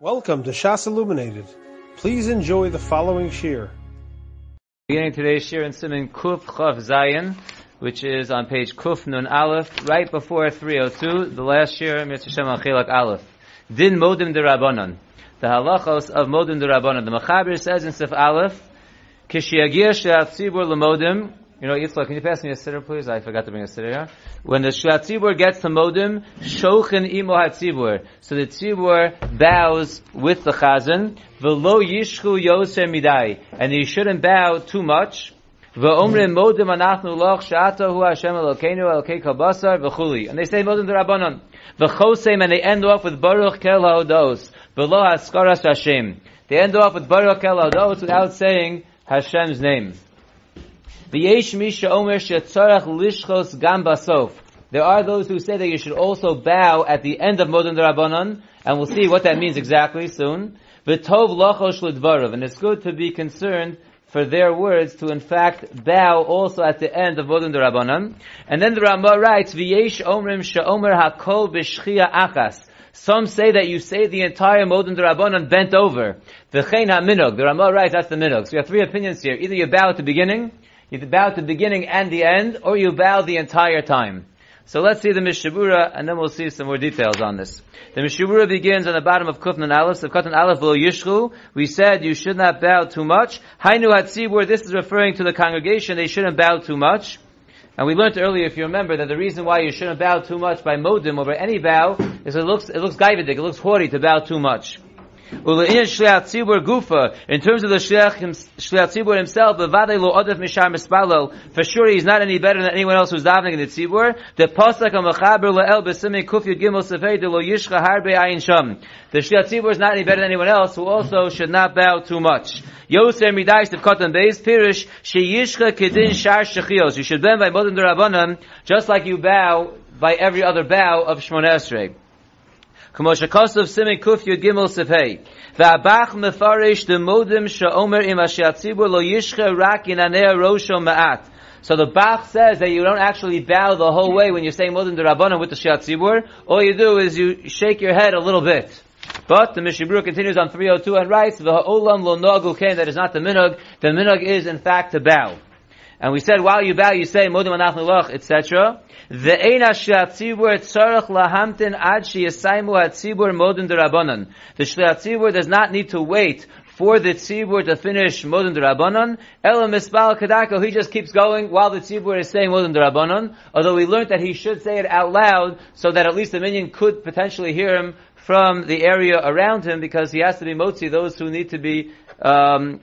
Welcome to Shas Illuminated. Please enjoy the following shir. Beginning today's shir in Siman Kuf Chav Zayin, which is on page Kuf Nun Aleph, right before 302, the last shir, Mitzvah Shem Achilak Aleph. Din Modim de Rabbanon. The halachos of Modim de Rabbanon. The Mechaber says in Sif Aleph, Kishiagir She'at Tzibur L'Modim, you know, Yitzchak, can you pass me a sitter, please? I forgot to bring a sitter here. When the Shvat Tzibur gets to Modim, Shochen Imo HaTzibur. So the Tzibur bows with the Chazan, V'lo Yishchu Yoser Midai. And he shouldn't bow too much. V'omrim Modim Anachnu Loch Shata Hu Hashem Elokeinu Elokei Kabasar V'chuli. And they say Modim Rabbanon. V'chosem, and they end off with Baruch Kel HaOdos. V'lo Haskaras Hashem. They end off with Baruch Kel HaOdos without saying Hashem's name. V'yesh misha omer shetzarach lishchos gam basof. There are those who say that you should also bow at the end of Modin Rabbanon, and we'll see what that means exactly soon. And it's good to be concerned for their words to in fact bow also at the end of Modin Rabbanon. And then the Ramah writes, V'yesh omrim she'omer hakol b'shchia achas. Some say that you say the entire Modin Rabbanon bent over. The ha-minog. The Ramah writes that's the minog. So we have three opinions here. Either you bow at the beginning, you bow at the beginning and the end, or you bow the entire time. So let's see the Mishnah Berurah, and then we'll see some more details on this. The Mishnah Berurah begins on the bottom of Kufnan Aleph, of Kufnan Aleph will Yishchu. We said you should not bow too much. Hainu Hatzibur, this is referring to the congregation, they shouldn't bow too much. And we learned earlier, if you remember, that the reason why you shouldn't bow too much by modim over any bow is it looks, it looks gaivadik, it looks haughty to bow too much. In terms of the Shliach Tzibur himself, lo odef mishar mispalel, for sure he's not any better than anyone else who's davening in the Tzibur. The Pasuk HaMachaber le'el b'simei kuf yud gimel sefei de lo yishcha harbe ayin sham. The Shliach Tzibur is not any better than anyone else who also should not bow too much. Yoser midais of Kotan Beis Pirish sheyishcha kedin shar shechios. You should bend by Modim Durabanan just like you bow by every other bow of Shmona Esrei. כמו שכוסף סימי קוף יוד גימל ספי, והבח מפרש דמודם שאומר אם אשי הציבור לא ישכה רק ינענה ראשו מעט. So the Bach says that you don't actually bow the whole way when you're saying Modim Rabbanim with the Shiat Zibur. All you do is you shake your head a little bit. But the Mishnah Berurah continues on 302 and writes, V'ha'olam lo nagul that is not the minog. The minog is in fact to bow. And we said while you bow, you say Modim Anachnu Lach, etc. The Ve'ena she'atzibur tzarech lahamtin ad sheyasaimu hatzibur modin derabanan. The she'atzibur does not need to wait for the tzibur to finish modin derabanan. Ela mispal kadako, he just keeps going while the tzibur is saying modin derabanan. Although we learned that he should say it out loud so that at least the minion could potentially hear him from the area around him because he has to be motzi those who need to be um,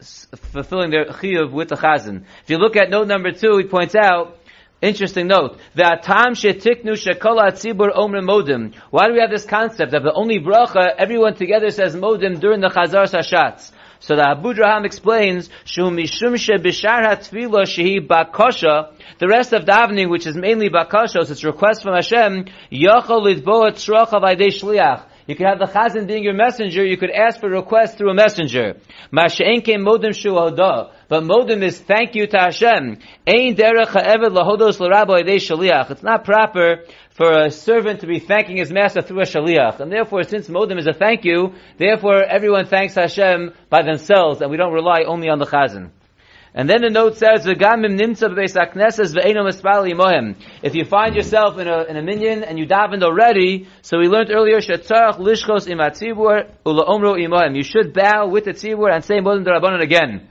fulfilling their chiyuv with the chazan. If you look at note number two, he points out Interesting note. V'atam shetiknu shekola tzibur omrim modim. Why do we have this concept that the only bracha, everyone together says modim during the chazar sashatz? So the Abudraham explains, Shu mishum she bishar hatfila shehi bakosha, the rest of davening, which is mainly bakosha, it's request from Hashem, yachol lidboa tzrocha vaydei shliach. You could have the chazan being your messenger. You could ask for requests through a messenger. Masha'enke. But modim is thank you to Hashem. Ein derech lahodos shaliach. It's not proper for a servant to be thanking his master through a shaliach. And therefore, since modim is a thank you, therefore everyone thanks Hashem by themselves, and we don't rely only on the chazan. And then the note says. If you find yourself in a in a minyan and you davened already, so we learned earlier. You should bow with the tzibur and say modin derabanan again.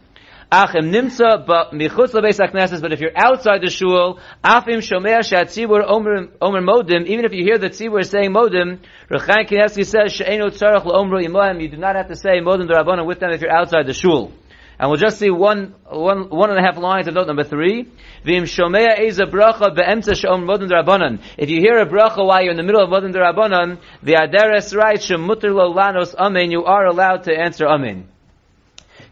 Achim nimtza but michutz lebeis hakneses. But if you're outside the shul, afim shomea shatzibur omer omer modim. Even if you hear the tzibur saying modim, Rechaim Knesset says she'enu tzarach laomro imohem. You do not have to say modim derabanan with them if you're outside the shul. And we'll just see one, one, one and a half lines of note number three. If you hear a bracha while you're in the middle of modin derabanan, the aderes writes shemutter lo lanos amen. You are allowed to answer amen.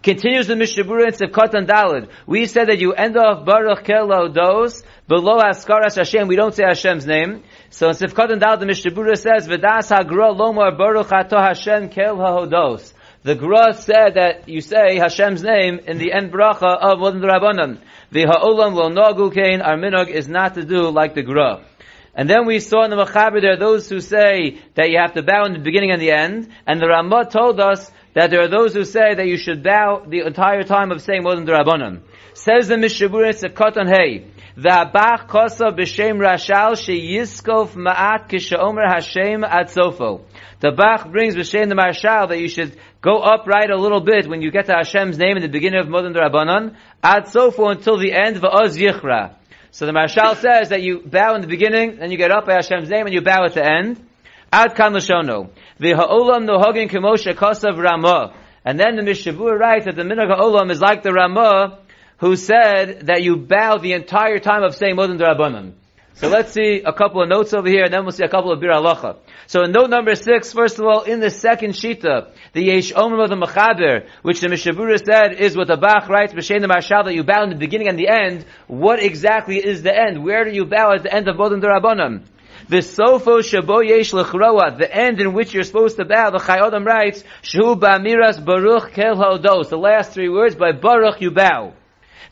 Continues the Mishnah Berurah in Sivkot and Dalid. We said that you end off Baruch Kelo Dos, below Askaras Hashem, we don't say Hashem's name. So in Sivkot and Dalid, the Mishnah Berurah says, V'das hagra lomar Baruch Hato Hashem Kel HaHodos. The Gra said that you say Hashem's name in the end bracha of Modin Rabbanan. The Ha'olam lo nagu kain, our minog is not to do like the Gra. And then we saw in the Mechaber there are those who say that you have to bow in the beginning and the end, and the Ramah told us that there are those who say that you should bow the entire time of saying Modem Rabbanon. Says the Mishnah Berurah, it's a Kotan Hey, V'abach kosa b'shem rashal sheyiskof ma'at kishaomer Hashem at sofo. The Bach brings b'shem the Maharshal that you should go upright a little bit when you get to Hashem's name in the beginning of Modem Rabbanon, at sofo until the end, v'oz yichra. So the Maharshal says that you bow in the beginning, then you get up by Hashem's name, and you bow at the end. Ad kan l'shono. V'ha'olam nohogin kemoshe kosav ramah. And then the Mishnah Berurah writes that the minhag ha'olam is like the Ramah, who said that you bow the entire time of saying Modin Rabbanan. So let's see a couple of notes over here, and then we'll see a couple of Bir Halacha. So in note number six, first of all, in the second Shita, the Yesh Omer of the Mechaber, which the Mishnah Berurah said is what the Bach writes, B'Shem the Maharshal, that you bow in the beginning and the end. What exactly is the end? Where do you bow at the end of Bodin Rabbanan? The Sofo Shabo Yesh Lechroa, the end in which you're supposed to bow, the Chayei Adam writes, Shu Ba'miras Baruch Kel Hodos, the last three words, by Baruch you bow.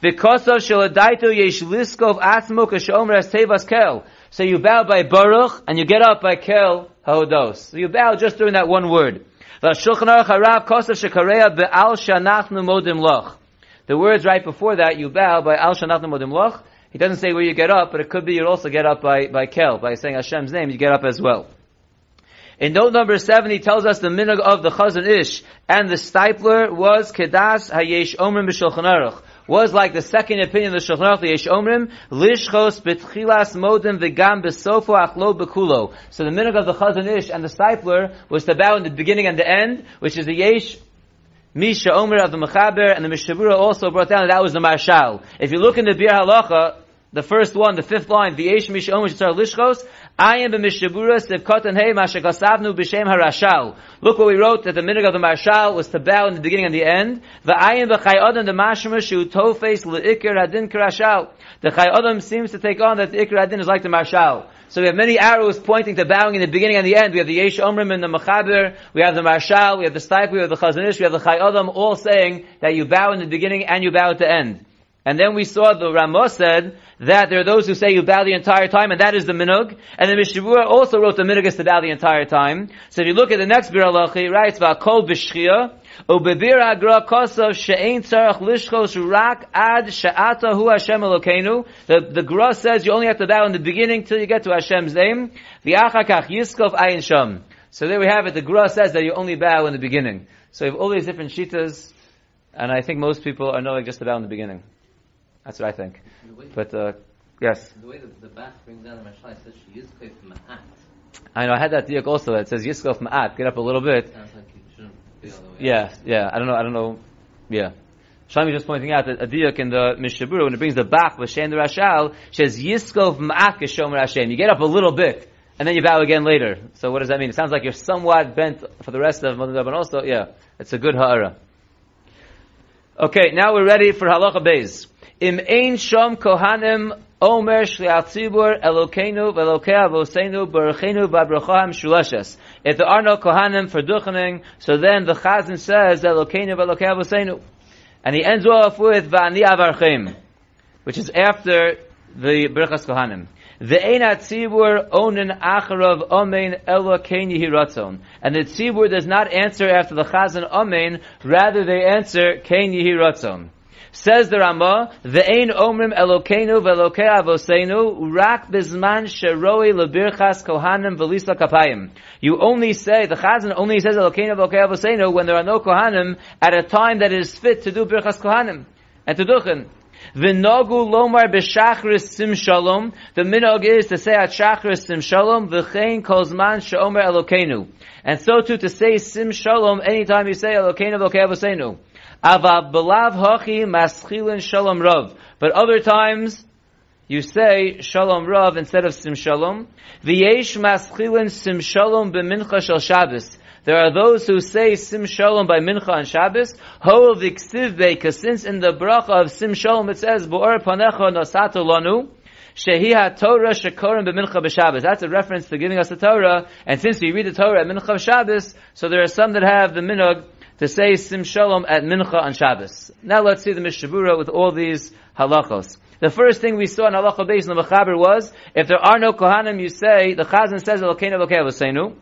V'kosav shaladaito yesh liskov atzmo kashomer as tevas kel. So you bow by Baruch, and you get up by Kel Hodos. So you bow just during that one word. The words right before that, you bow by al shanachnu modim loch. He doesn't say where you get up, but it could be you also get up by, by Kel, by saying Hashem's name, you get up as well. In note number seven, he tells us the minhag of the Chazon Ish and the Steipler was Kedas Hayesh Omer B'Shulchan Aruch was like the second opinion of the Shulchan Aruch, Yesh Omrim, Lishchos betchilas modim v'gam besofo achlo bekulo. So the minhag of the Chazon Ish and the Steipler was to bow in the beginning and the end, which is the Yesh Misha Omer of the Mechaber, and the Mishnah Berurah also brought down that that was the Maharshal. If you look in the Bir Halacha, the first one, the fifth line, the Yesh Misha Omer Shitzar Lishchos, am b'mishabura sevkot and hey mashakasavnu b'shem harashal. Look what we wrote that the minhag of the Maharshal was to bow in the beginning and the end. V'ayim b'chay adam the mashma shu tofes le'ikir hadin karashal. The chay adam seems to take on that the ikir hadin is like the Maharshal. So we have many arrows pointing to bowing in the beginning and the end. We have the Yesh Omrim and the Mechaber, we have the Maharshal, we have the Staip, we have the Chazon Ish, we have the Chai all saying that you bow in the beginning and you bow at the end. And then we saw the Ramah said that there are those who say you bow the entire time, and that is the minug. And the Mishavua also wrote the minug is to bow the entire time. So if you look at the next Bir Allah, he writes about kol b'shchia, ובביר הגרא כוסov she'ein tzarech lishchos rak ad she'ata hu Hashem Elokeinu. The, the Gra says you only have to bow in the beginning till you get to Hashem's name. V'achakach yiskov ayin sham. So there we have it. The Gra says that you only bow in the beginning. So you have all these different shitas, and I think most people are knowing just to bow in the beginning. That's what I think. But uh, yes. The way the, the Bach brings down the Mashal, it says she Yizkof Ma'at. I know I had that diak also. It says Yiskof Ma'at. Get up a little bit. Sounds like you shouldn't be all the way. Yeah, yeah. I don't know. I don't know. Yeah. Shami just pointing out that a diak in the Mishnah Berurah when it brings the Bach L'Shem the Rashal says Yiskov Ma'at Kishomer Hashem. You get up a little bit and then you bow again later. So what does that mean? It sounds like you're somewhat bent for the rest of Modim Rabban also. Yeah, it's a good ha'ara. Okay, now we're ready for halacha beis. Im ein shom kohanim omer shliat tzibur elokeinu velokei avoseinu baruchenu babracham shulashes. If there are no kohanim for duchening, so then the chazan says elokeinu velokei avoseinu. And he ends off with va'ani avarchem, which is after the berachas kohanim. Ve'ein tzibur onin acharav omein elo kein yihiratzon. And the tzibur does not answer after the chazan omein, rather they answer kein yihiratzon. Says the Ramah, Ve'ein omrim elokeinu ve'elokei avoseinu, rak bizman sheroi lebirchas kohanim velisa kapayim. You only say, the chazan only says elokeinu ve'elokei avoseinu when there are no kohanim at a time that it is fit to do birchas kohanim and to duchen. V'nogu lomar b'shachris sim shalom. The minog is to say at shachris sim shalom, v'chein kozman she'omer elokeinu. And so too to say sim shalom anytime you say elokeinu ve'elokei avoseinu. Maschilin shalom rav. But other times, you say shalom rav instead of sim shalom. V'yesh maschilin sim shalom b'mincha shel Shabbos. There are those who say sim shalom by mincha on Shabbos. Ho v'ksiv because since in the bracha of sim shalom it says bo'or panecha nosato lanu. Shehi ha-Torah shekorim b'mincha b'Shabbos. That's a reference to giving us the Torah. And since we read the Torah at mincha b'Shabbos, so there are some that have the minog to say Sim Shalom at Mincha on Shabbos. Now let's see the Mishnah Berurah with all these halachos. The first thing we saw in Halacha Beis in the Mechaber was, if there are no Kohanim, you say, the Chazan says, Elokeinu Elokei Avosenu.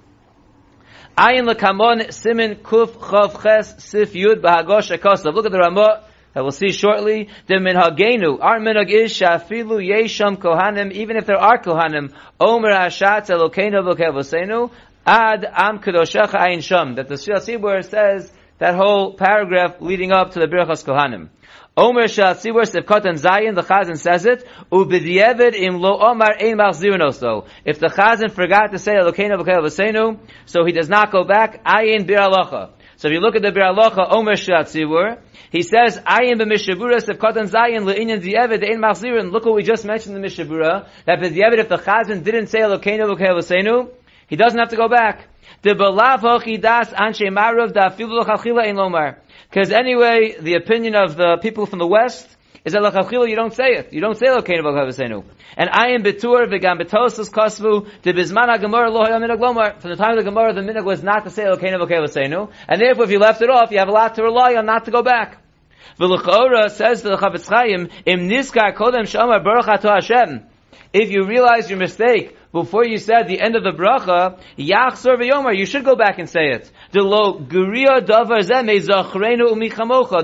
Ayin lekamon simin kuf chav ches sif yud b'hagosh ekosav. Look at the Ramah that we'll see shortly. The minhagenu, our minhag is shafilu yesham kohanim, even if there are kohanim, omer hashatz elokeinu v'kevosenu, ad am kedoshecha ayin sham. That the Shia Sibur says that whole paragraph leading up to the Birchas Kohanim. Omer shal tzibur sivkot and zayin, the chazan says it, ubidyevid im lo omar ein machzirin also. If the chazan forgot to say elokeinu v'kevosenu, so he does not go back, ayin bir alocha. So if you look at the Bir Alocha, Omer Shat Tzibur, he says, Ayin b'mishabura of Katan Zayin le'inyan di'evid ein machzirin. Look what we just mentioned in the Mishnah Berurah, that b'di'evid, if the Chazan didn't say Elokeinu v'kehavasenu, he doesn't have to go back. Because anyway, the opinion of the people from the West is that l'chachila you don't say it. You don't say Elokeinu v'kehavasenu. And ayin betur v'gam betosas kosvu de bizman ha-gemara lo hayam. From the time of the Gemara, the minag was not to say Elokeinu v'kehavasenu. And therefore, if you left it off, you have a lot to rely on not to go back. V'lechora says to the Chofetz Chaim, im niskar kodem shamar baruch Hashem. If you realize your mistake before you said the end of the bracha, yachzor v'yomar, you should go back and say it. Davar.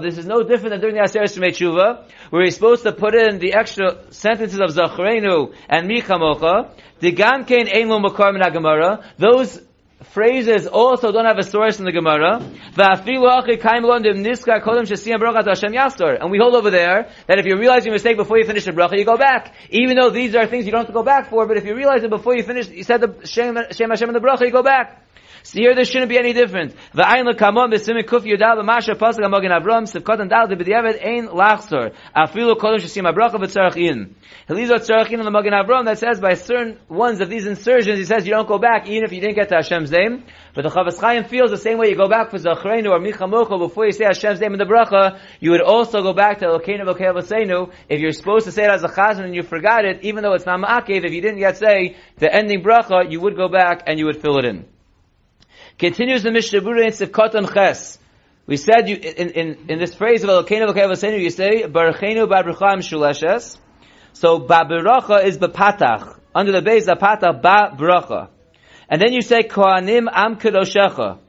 This is no different than during the Aseret Shemei where you're supposed to put in the extra sentences of zachrenu and michamocha. The gamkein ein lo makar. Those phrases also don't have a source in the Gemara. And we hold over there that if you realize your mistake before you finish the bracha, you go back. Even though these are things you don't have to go back for, but if you realize it before you finish, you said the Shem, Shem Hashem in the bracha, you go back. So here there shouldn't be any difference. V'ayin lekamon b'simin kuf yudal b'masha pasuk amogin Avram sivkot and dal debediavad ein lachsor afilu kodem shesim abracha v'tzarach in. Hilizot tzarach in the Magen Avram that says by certain ones of these insertions he says you don't go back even if you didn't get to Hashem's name. But the Chofetz Chaim feels the same way you go back for Zachreinu or Michamocho before you say Hashem's name in the bracha, you would also go back to Elokeinu V'Kevasenu if you're supposed to say it as a chazan and you forgot it, even though it's not ma'akev, if you didn't yet say the ending bracha, you would go back and you would fill it in. Continues the Mishnah Berurah in Sivkot Ches. We said you, in, in, in this phrase of Elokeinu V'Kevasenu, you say, Baruchenu Barucham Shuleshes. So ba beracha is bepatach. Under the base patach ba beracha. And then you say kohanim am kedoshecha.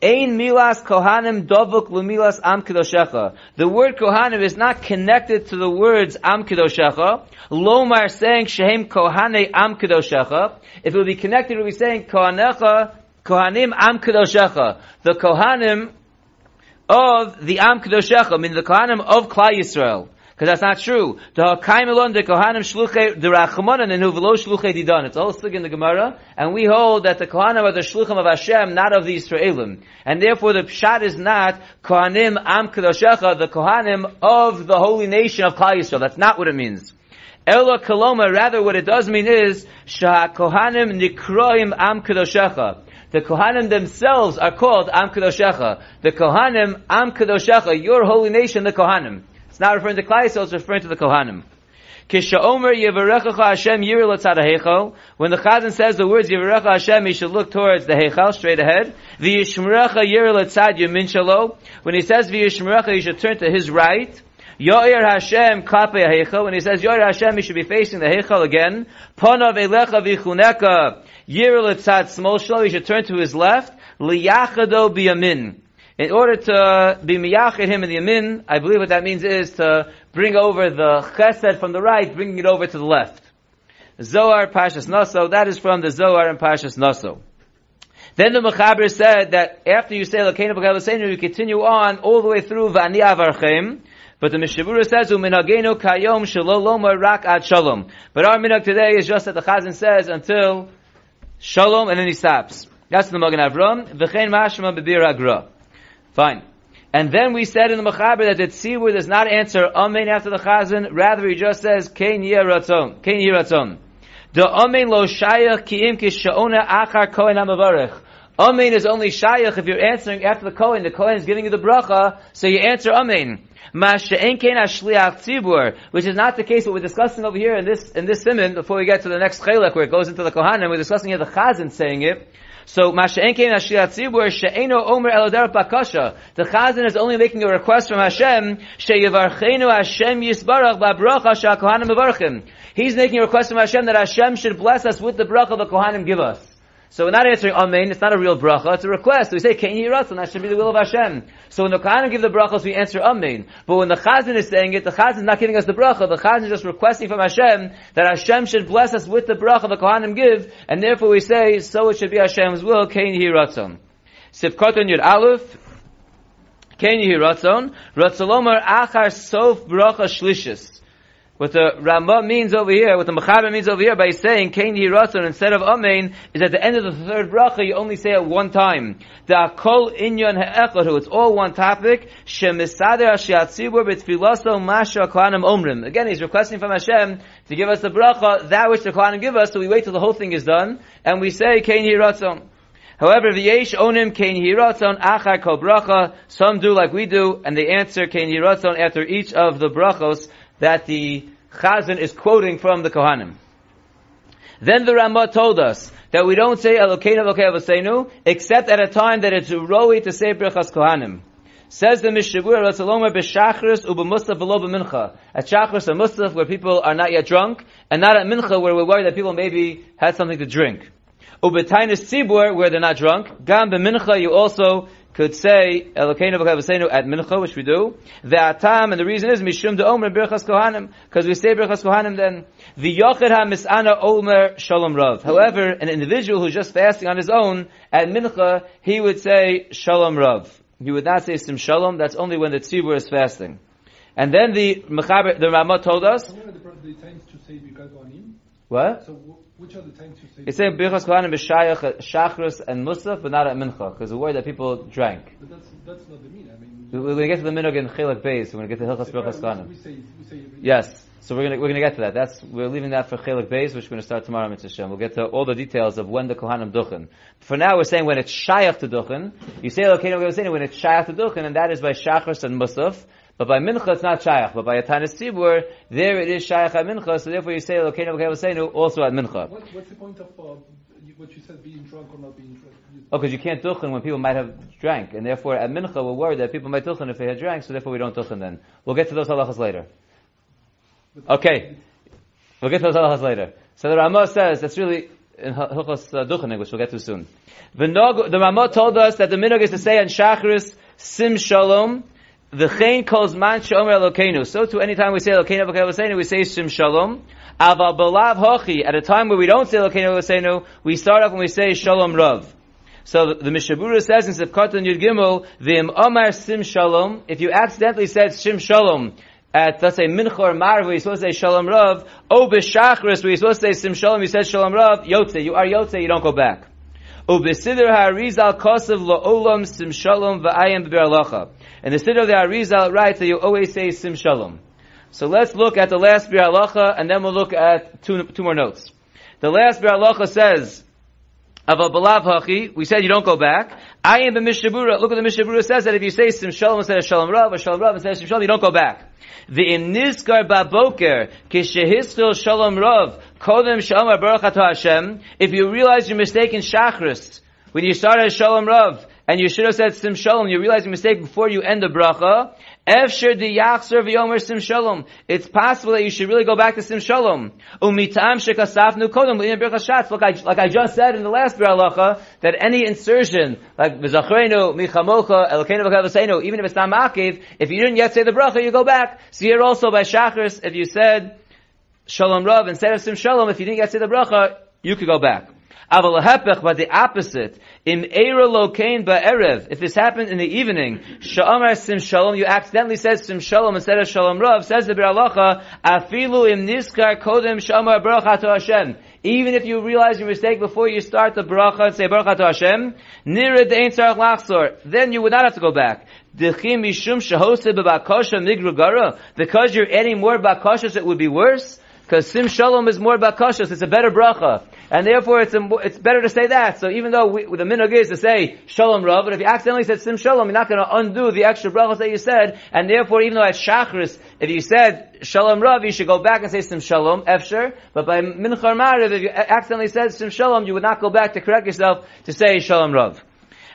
Ein milas kohanim dovuk lumilas am kedoshecha. The word kohanim is not connected to the words am kedoshecha. Lomar saying shehem kohane am kedoshecha. If it would be connected, it would be saying kohanecha kohanim am kedoshecha. The kohanim of the am kedoshecha, I mean the kohanim of Klal Yisrael. Because that's not true. The Hakaimelon, the Kohanim Shluchei, the Rachmanan, and Huvelo Shluchei Didan. It's all stick in the Gemara. And we hold that the Kohanim are the Shluchim of Hashem, not of the Israelim. And therefore the Pshat is not Kohanim Am Kedoshecha, the Kohanim of the holy nation of Klal Yisrael. That's not what it means. Ela Kaloma, rather what it does mean is, Shah Kohanim Nikroim Am Kedoshecha. The Kohanim themselves are called Am Kedoshecha. The Kohanim Am Kedoshecha, your holy nation, the Kohanim. It's not referring to Yisrael, it's referring to the Kohanim. When the Chazan says the words Yevarecha Hashem, he should look towards the Heichal, straight ahead. When he says V'yishmerecha, he should turn to his right. Yoir Hashem. When he says Yoir Hashem, he should be facing the Heichal again. Ponav Elecha Yir Latzad Small Shalo. He should turn to his left. Liyachado Biyamin in order to be miyachid him in the yamin, I believe what that means is to bring over the chesed from the right, bringing it over to the left. Zohar Pashas Naso, that is from the Zohar and Pashas Naso. Then the Mechaber said that after you say Lakeinu B'Gavasenu, you continue on all the way through V'ani Avarchem, but the Mishnah Berurah says, Uminagenu kayom shaloloma rak ad shalom. But our minhag today is just that the Chazan says until shalom and then he stops. That's the Magen Avram. V'chein mashma b'bir agra. Fine. And then we said in the Mechaber that the Tzibur does not answer Amen after the Chazan, rather he just says Kein Yiratzon. Kein Yiratzon. The Amen lo shayach ki im ki sha'ona achar kohen hamavarech. Amen is only shayach if you're answering after the Kohen. The Kohen is giving you the bracha, so you answer Amen. Which is not the case what we're discussing over here in this in this simon before we get to the next chelek where it goes into the Kohanim. We're discussing here the Chazan saying it. So, Omer. The Chazan is only making a request from Hashem. He's making a request from Hashem that Hashem should bless us with the bracha the Kohanim give us. So we're not answering Amen, it's not a real bracha, it's a request. So we say, us? And that should be the will of Hashem. So when the Kohanim give the brachas, we answer Amen. But when the Chazan is saying it, the Chazan is not giving us the bracha, the Chazan is just requesting from Hashem that Hashem should bless us with the bracha the Kohanim give, and therefore we say, so it should be Hashem's will, Can you hear Ratzon? Sivkoton Yud Aleph, Can you hear Ratzon? Ratzolomar Achar Sof Bracha Shlishis. What the Rambam means over here, what the Mechaber means over here by saying Kain Yiratzon instead of Amen is at the end of the third bracha you only say it one time. The Kol Inyan Ha'echadu. It's all one topic. Shemisader Hashiatzibur B'Tfilaso Masha Kohanim Omrim. Again, he's requesting from Hashem to give us the bracha, that which the Kohanim give us, so we wait till the whole thing is done, and we say Kain Yiratzon. However, v'yesh onim kain hiratzon achar kol bracha. Some do like we do, and they answer kain hiratzon after each of the brachos that the Chazan is quoting from the Kohanim. Then the Ramah told us that we don't say Elokeinu Elokei Avosenu except at a time that it's roi to say Brachas Kohanim. Says the Mishnah Berurah, Ratzalomer b'shachris u'b'musaf v'lo b'mincha. At shachris and musaf where people are not yet drunk, and not at mincha where we're worried that people maybe had something to drink. U'b'tainis tzibur where they're not drunk. Gam b'mincha you also could say Elokeinu v'kavasenu at mincha, which we do. The atam, and the reason is mishum de omer birchas kohanim, because we say birchas kohanim then. The yochid ha misana omer shalom rav. However, an individual who's just fasting on his own at mincha, he would say shalom rav. He would not say sim shalom. That's only when the tzibur is fasting. And then the mechaber, the Ramah told us. What are the, the times to say Birkat Kohanim? What? So which are the times to say? It's saying birchas kohanim b'shayach shachris and musaf, but not at mincha, because we're worried that people drank. But that's that's not the mean. I mean, We're going to get to the minog in Chilak Beis. We're going to get to Hilchas Birchas Kohanim. we say we say Yes. So we're gonna we're gonna get to that. That's we're leaving that for Chelik Beis, which we're gonna start tomorrow, Mitzvah Shem. We'll get to all the details of when the Kohanim duchen. For now, we're saying when it's Shayach to duchen. You say okay, we're saying when it's Shayach to duchen, and that is by Shachris and Musaf. But by Mincha, it's not Shayach. But by Atanis Tzibur, there it is Shayach at Mincha. So therefore, you say okay, okay, also at Mincha. What, what's the point of uh, what you said, being drunk or not being drunk? Oh, because you can't duchen when people might have drank, and therefore at Mincha we're worried that people might duchen if they had drank. So therefore, we don't duchen then. We'll get to those halachas later. Okay. We'll get to those halachas later. So the Ramah says, that's really in Hilchos uh, Duchening, which we'll get to soon. The, nog, the Ramah told us that the minog is to say on Shachris, Sim Shalom, the Chain calls Man Shomer Elokeinu. So too, anytime we say Elokeinu Elokeinu, we say Sim Shalom. Aval Balav Hochi, at a time where we don't say Elokeinu Elokeinu, we start off when we say Shalom Rav. So the, Mishnah Berurah says in Sefkatan Yud Gimel, V'im Omar Sim Shalom, if you accidentally said Sim Shalom, at let's say Mincha or Marv, you're supposed to say Shalom Rav, O B'Shachris, where you're supposed to say Sim Shalom, you said Shalom Rav, Yotze, you are Yotze, you don't go back. O B'Sidr HaRizal Sim Shalom. And the Sidr of the HaRizal writes that you always say Sim Shalom. So let's look at the last Bir and then we'll look at two, two more notes. The last Bir Halacha says, a Balav Hachi, we said you don't go back. I am the Mishnah Berurah. Look what the Mishnah Berurah says that if you say Sim Shalom instead of Shalom Rav, or Shalom Rav instead of Sim Shalom, you don't go back. The im Nizkar Baboker, Kishehistil Shalom Rav, Kodem Shalom Baruch Hashem, if you realize your mistake in Shachris, when you started Shalom Rav, and you should have said Sim Shalom, you realize your mistake before you end the bracha, Efsher di yachzer v'yomer sim shalom. It's possible that you should really go back to sim shalom. Umitam shekasafnu kodem. Look, I, like I just said in the last bir halacha, that any insertion, like v'zachrenu, michamocha, elokeinu v'kavaseinu, even if it's not makiv, if you didn't yet say the bracha, you go back. So here also by shachris, if you said shalom rav instead of sim shalom, if you didn't yet say the bracha, you could go back. Aval but the opposite. Im eira lokain ba'erev. If this happened in the evening, sha'amar sim shalom, you accidentally said sim shalom instead of shalom rav, says the Bir Halacha, afilu im niskar kodem sha'amar baruch Hashem. Even if you realize your mistake before you start the bracha and say baruch to Hashem, nira dein tzarach lachzor, then you would not have to go back. Dechim mishum shahose b'bakosha migrugara, because you're adding more bakosha, it would be worse. Because sim shalom is more bakashos. It's a better bracha. And therefore it's, a, it's better to say that. So even though we, the minhag is to say shalom rav, but if you accidentally said sim shalom, you're not going to undo the extra brachas that you said. And therefore, even though at shachris, if you said shalom rav, you should go back and say sim shalom, efsher. But by minchar mariv, if you accidentally said sim shalom, you would not go back to correct yourself to say shalom rav.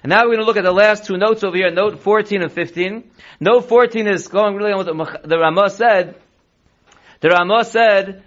And now we're going to look at the last two notes over here, note 14 and 15. Note 14 is going really on what the, the Ramah said. The Ramah said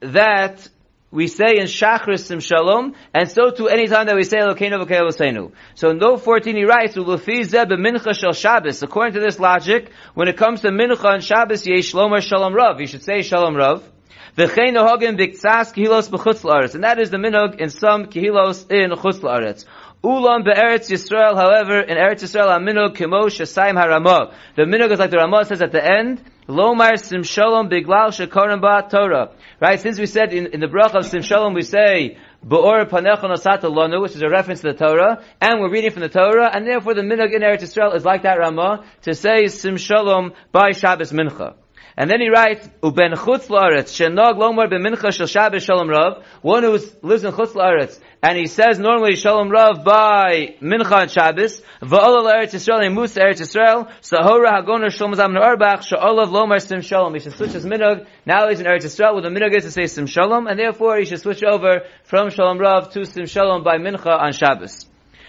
that we say in Shachrisim Shalom, and so too any time that we say Elokeinu v'Keil So in note 14 he writes, U'lefi zeh b'mincha shel Shabbos. According to this logic, when it comes to mincha and Shabbos, yesh shlomer shalom rav. You should say shalom rav. V'chein b'ktsas kihilos b'chutz. And that is the minhag in some kihilos in chutz la'aretz. Ulam be'eretz Yisrael, however, in Eretz Yisrael, aminog kimo shasayim haramah. The minhag is like the Ramah says at the end, Lomar sim shalom biglal shekorim ba Torah. Right, since we said in, in the bracha of sim shalom, we say, Ba'or panecha nosata lonu, which is a reference to the Torah, and we're reading from the Torah, and therefore the minhag in Eretz Yisrael is like that Ramah, to say sim shalom by Shabbos mincha. And then he writes, "Uben chutz laaretz shenog lomar b'mincha shel Shabbos shalom rav." One who lives in chutz laaretz and he says normally shalom rav by mincha and Shabbos. Va'olal eretz Yisrael and Musa eretz Yisrael. Sahora hagoner shalom zam ne'arbach she'olav lomar sim shalom. He should switch his minhag. Now he's in eretz Yisrael. With the minhag is to say sim shalom, and therefore he should switch over from shalom rav to sim shalom by mincha on Shabbos.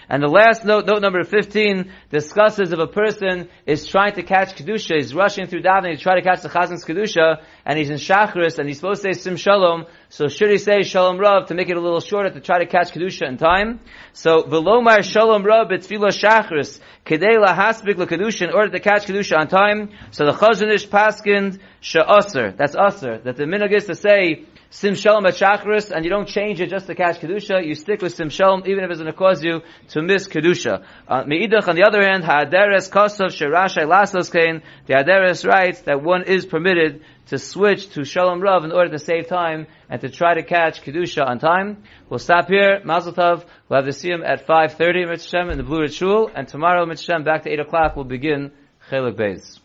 And the last note, note number 15, discusses if a person is trying to catch Kedusha, he's rushing through davening to try to catch the Chazan's Kedusha, and he's in Shachris, and he's supposed to say Sim Shalom, so should he say Shalom Rav to make it a little shorter to try to catch Kedusha in time? So, Velomar Shalom Rav B'Tfilah Shachris, Kedei Lahaspik LaKedusha, in order to catch Kedusha on time, so the Chazon Ish Paskind Sha'asr, that's Asr, that the minhag is to say, Sim Shalom at Shachris, and you don't change it just to catch Kedusha, you stick with Sim Shalom, even if it's going to cause you to miss Kedusha. Uh, on the other hand, Ha'aderes Kosov Shirashai Lasos Kain, the Ha'aderes writes that one is permitted to switch to Shalom Rav in order to save time and to try to catch Kedusha on time. We'll stop here. Mazel Tov. We'll have the Siyam at 5.30 Mitzvah in the Blue Shul, and tomorrow Mitzvah back to 8 o'clock we'll begin Chelik Beis.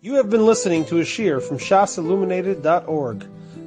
You have been listening to a shear from shasilluminated.org.